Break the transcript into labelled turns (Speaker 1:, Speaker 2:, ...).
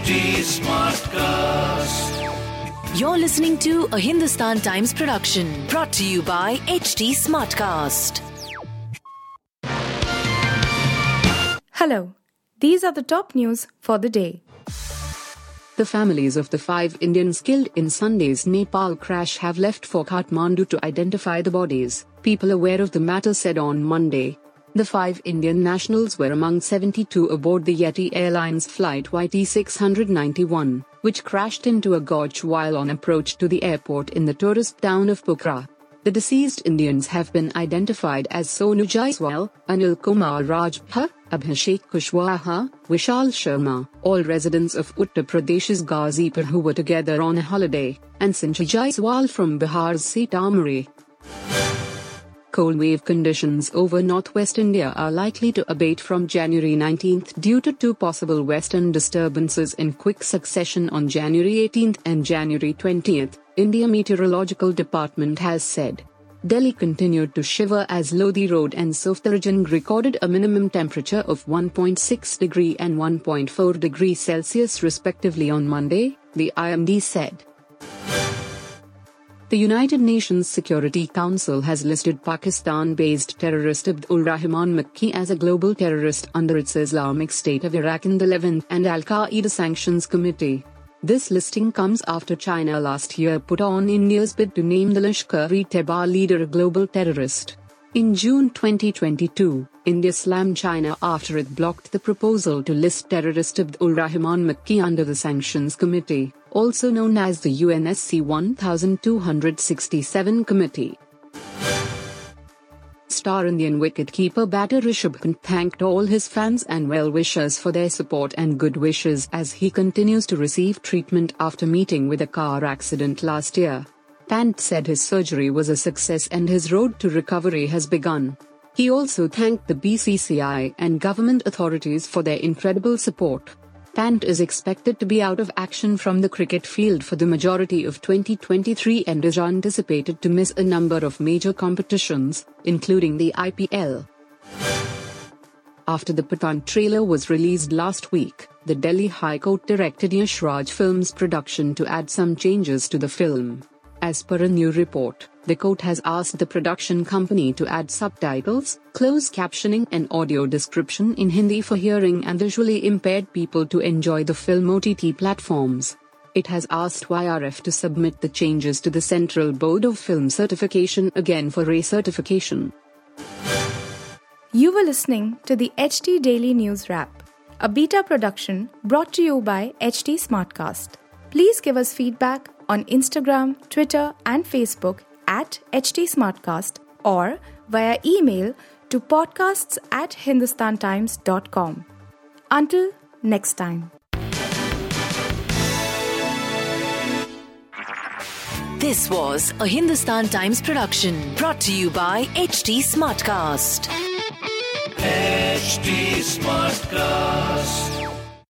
Speaker 1: HT Smartcast.
Speaker 2: You're listening to a Hindustan Times production brought to you by HT Smartcast.
Speaker 3: Hello, these are the top news for the day.
Speaker 4: The families of the five Indians killed in Sunday's Nepal crash have left for Kathmandu to identify the bodies, people aware of the matter said on Monday. The five Indian nationals were among 72 aboard the Yeti Airlines flight YT 691, which crashed into a gorge while on approach to the airport in the tourist town of Pokhara. The deceased Indians have been identified as Sonu Jaiswal, Anil Kumar Rajbhar, Abhishek Kushwaha, Vishal Sharma, all residents of Uttar Pradesh's Ghazipur who were together on a holiday, and Sanjay Jaiswal from Bihar's Sitamarhi. Cold wave conditions over northwest India are likely to abate from January 19 due to two possible western disturbances in quick succession on January 18 and January 20, India Meteorological Department has said. Delhi continued to shiver as Lodi Road and Safdarjung recorded a minimum temperature of 1.6 degree and 1.4 degree Celsius respectively on Monday, the IMD said. The United Nations Security Council has listed Pakistan based terrorist Abdul Rahman Makki as a global terrorist under its Islamic State of Iraq and the Levant and Al Qaeda Sanctions Committee. This listing comes after China last year put on India's bid to name the Lashkar-e-Taiba leader a global terrorist. In June 2022, India slammed China after it blocked the proposal to list terrorist Abdul Rahman Makki under the Sanctions Committee, also known as the UNSC 1267 Committee. Star Indian wicketkeeper batter Rishabh Pant thanked all his fans and well-wishers for their support and good wishes as he continues to receive treatment after meeting with a car accident last year. Pant said his surgery was a success and his road to recovery has begun. He also thanked the BCCI and government authorities for their incredible support. Pant is expected to be out of action from the cricket field for the majority of 2023 and is anticipated to miss a number of major competitions, including the IPL. After the Pathaan trailer was released last week, the Delhi High Court directed Yash Raj Films production to add some changes to the film. As per a new report, the court has asked the production company to add subtitles, closed captioning, and audio description in Hindi for hearing and visually impaired people to enjoy the film OTT platforms. It has asked YRF to submit the changes to the Central Board of Film Certification again for recertification.
Speaker 3: You were listening to the HT Daily News Wrap, a beta production brought to you by HT Smartcast. Please give us feedback on Instagram, Twitter, and Facebook at HT Smartcast or via email to podcasts at hindustantimes.com. Until next time.
Speaker 2: This was a Hindustan Times production brought to you by HT Smartcast.
Speaker 1: HT Smartcast.